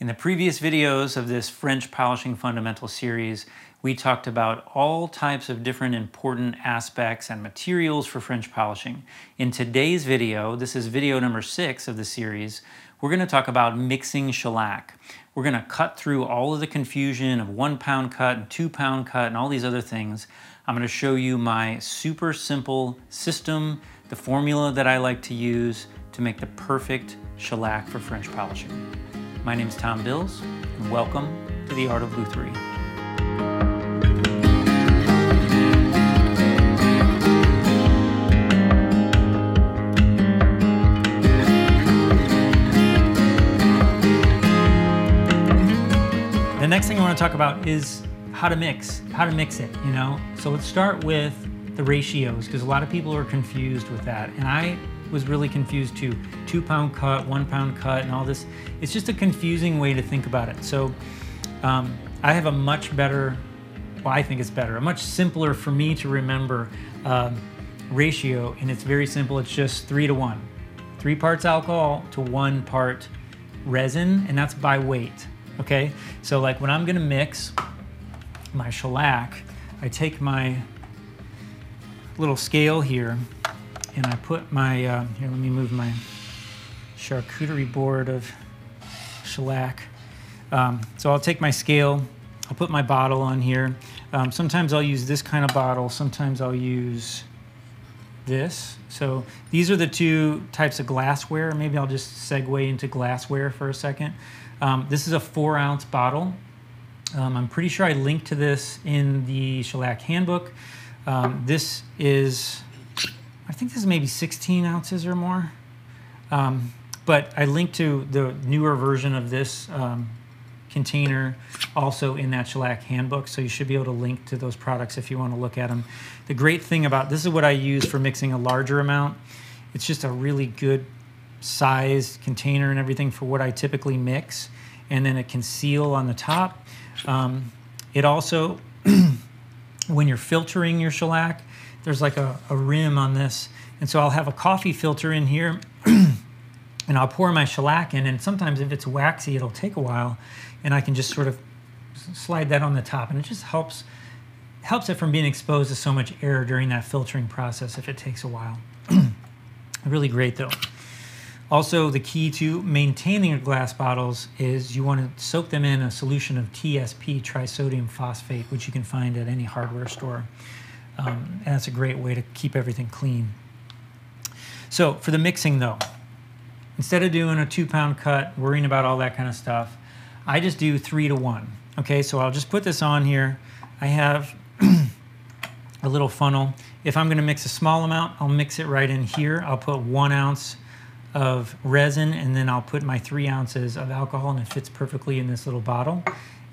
In the previous videos of this French Polishing Fundamental series, we talked about all types of different important aspects and materials for French polishing. In today's video, this is video number six of the series, we're going to talk about mixing shellac. We're going to cut through all of the confusion of one pound cut and two pound cut and all these other things. I'm going to show you my super simple system, the formula that I like to use to make the perfect shellac for French polishing. My name is Tom Bills, and welcome to the Art of Lutherie. The next thing I want to talk about is how to mix, how to mix it, you know? So let's start with the ratios because a lot of people are confused with that. And I was really confused too. Two pound cut, one pound cut, and all this. It's just a confusing way to think about it. So um, I have a much better, well, I think it's better, a much simpler for me to remember um, ratio, and it's very simple. It's just three to one. Three parts alcohol to one part resin, and that's by weight. Okay, so like when I'm gonna mix my shellac, I take my little scale here and I put my, uh, here, let me move my charcuterie board of shellac. Um, so I'll take my scale, I'll put my bottle on here. Um, sometimes I'll use this kind of bottle, sometimes I'll use this. So these are the two types of glassware. Maybe I'll just segue into glassware for a second. Um, this is a four ounce bottle. Um, I'm pretty sure I linked to this in the shellac handbook. Um, this is I think this is maybe 16 ounces or more. Um, but I linked to the newer version of this um, container also in that shellac handbook, so you should be able to link to those products if you want to look at them. The great thing about this is what I use for mixing a larger amount. It's just a really good size container and everything for what I typically mix, and then it can seal on the top. Um, it also, when you're filtering your shellac, there's like a, a rim on this. And so I'll have a coffee filter in here and I'll pour my shellac in. And sometimes if it's waxy, it'll take a while. And I can just sort of slide that on the top. And it just helps helps it from being exposed to so much air during that filtering process if it takes a while. really great though. Also, the key to maintaining your glass bottles is you want to soak them in a solution of TSP, trisodium phosphate, which you can find at any hardware store. Um, and that's a great way to keep everything clean. So for the mixing though, instead of doing a two pound cut, worrying about all that kind of stuff, I just do three to one. Okay, so I'll just put this on here. I have a little funnel. If I'm gonna mix a small amount, I'll mix it right in here. I'll put one ounce of resin and then I'll put my three ounces of alcohol and it fits perfectly in this little bottle.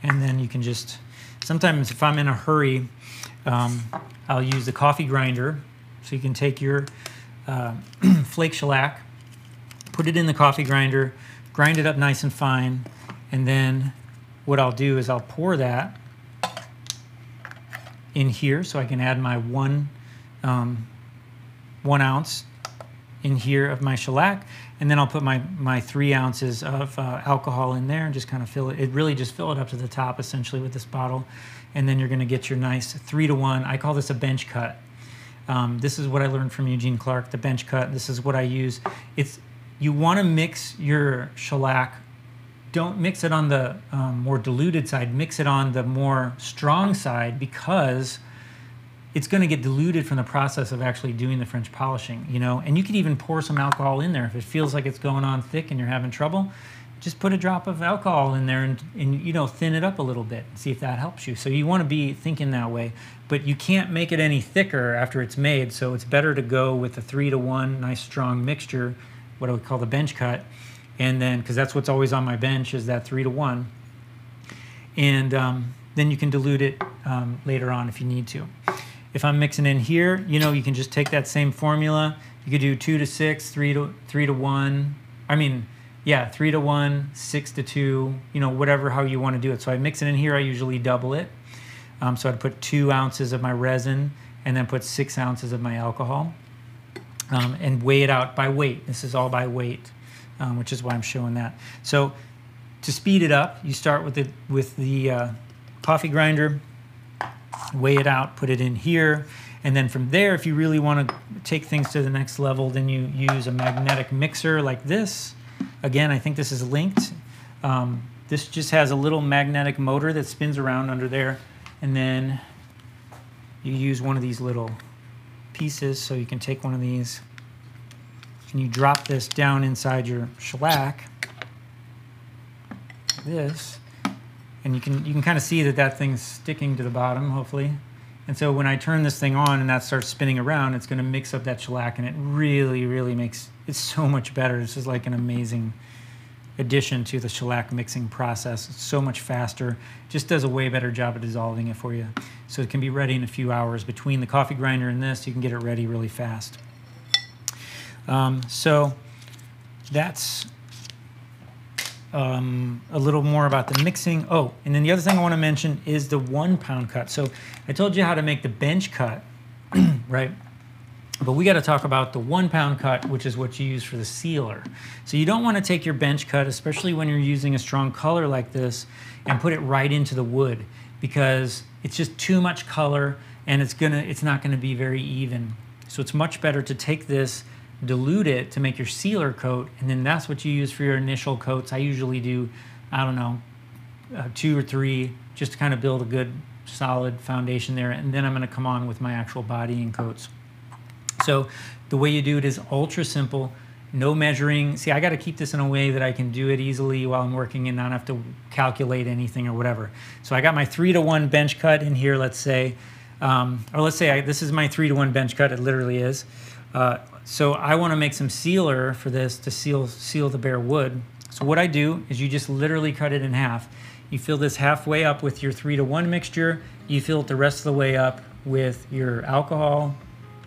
And then you can just, sometimes if I'm in a hurry, um, I'll use the coffee grinder. So you can take your uh, flake shellac, put it in the coffee grinder, grind it up nice and fine, and then what I'll do is I'll pour that in here so I can add my one, um, one ounce in here of my shellac, and then I'll put my, my three ounces of uh, alcohol in there and just kind of fill it. It really just fill it up to the top essentially with this bottle and then you're going to get your nice three to one. I call this a bench cut. Um, this is what I learned from Eugene Clark, the bench cut. This is what I use. It's you want to mix your shellac. Don't mix it on the um, more diluted side. Mix it on the more strong side because it's going to get diluted from the process of actually doing the French polishing. You know, and you could even pour some alcohol in there. If it feels like it's going on thick and you're having trouble just put a drop of alcohol in there and, and you know thin it up a little bit and see if that helps you. So you want to be thinking that way but you can't make it any thicker after it's made so it's better to go with a three to one nice strong mixture what i would call the bench cut and then because that's what's always on my bench is that three to one. And um, then you can dilute it um, later on if you need to if i'm mixing in here you know you can just take that same formula you could do two to six three to three to one i mean yeah, three to one, six to two, you know, whatever, how you want to do it. So I mix it in here, I usually double it. Um, so I'd put two ounces of my resin and then put six ounces of my alcohol um, and weigh it out by weight. This is all by weight, um, which is why I'm showing that. So to speed it up, you start with the with the uh, coffee grinder, weigh it out, put it in here, and then from there, if you really want to take things to the next level, then you use a magnetic mixer like this. Again, I think this is linked. Um, this just has a little magnetic motor that spins around under there, and then you use one of these little pieces. So you can take one of these and you drop this down inside your shellac this, and you can you can kind of see that that thing's sticking to the bottom, hopefully. And so when I turn this thing on and that starts spinning around, it's going to mix up that shellac, and it really, really makes it so much better. This is like an amazing addition to the shellac mixing process. It's so much faster. Just does a way better job of dissolving it for you. So it can be ready in a few hours. Between the coffee grinder and this, you can get it ready really fast. Um, so that's um, a little more about the mixing. Oh, and then the other thing I want to mention is the one pound cut. So I told you how to make the bench cut, right? But we got to talk about the one pound cut, which is what you use for the sealer. So you don't want to take your bench cut, especially when you're using a strong color like this, and put it right into the wood because it's just too much color and it's gonna it's not gonna be very even. So it's much better to take this dilute it to make your sealer coat, and then that's what you use for your initial coats. I usually do, I don't know, uh, two or three, just to kind of build a good solid foundation there, and then I'm going to come on with my actual bodying coats. So the way you do it is ultra simple, no measuring. See, I got to keep this in a way that I can do it easily while I'm working and not have to calculate anything or whatever. So I got my three to one bench cut in here, let's say, um, or let's say I, this is my three to one bench cut. It literally is. Uh, so I want to make some sealer for this to seal seal the bare wood. So what I do is you just literally cut it in half. You fill this halfway up with your three to one mixture. You fill it the rest of the way up with your alcohol,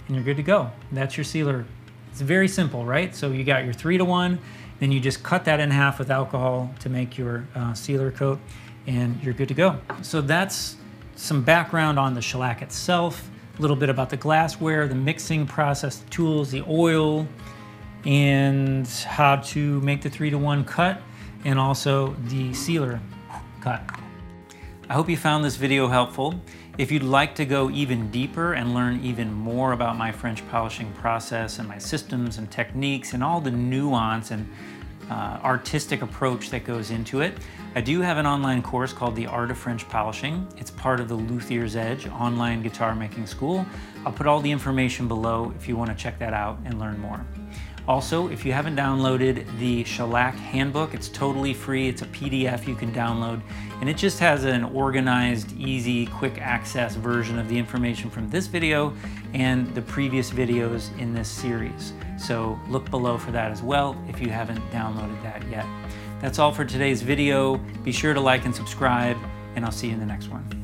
and you're good to go. That's your sealer. It's very simple, right? So you got your three to one, then you just cut that in half with alcohol to make your uh, sealer coat, and you're good to go. So that's some background on the shellac itself a little bit about the glassware, the mixing process, the tools, the oil, and how to make the three to one cut, and also the sealer cut. I hope you found this video helpful. If you'd like to go even deeper and learn even more about my French polishing process and my systems and techniques and all the nuance and uh, artistic approach that goes into it. I do have an online course called The Art of French Polishing. It's part of the Luthier's Edge online guitar making school. I'll put all the information below if you want to check that out and learn more. Also, if you haven't downloaded the Shellac Handbook, it's totally free. It's a PDF you can download, and it just has an organized, easy, quick access version of the information from this video and the previous videos in this series. So look below for that as well if you haven't downloaded that yet. That's all for today's video. Be sure to like and subscribe, and I'll see you in the next one.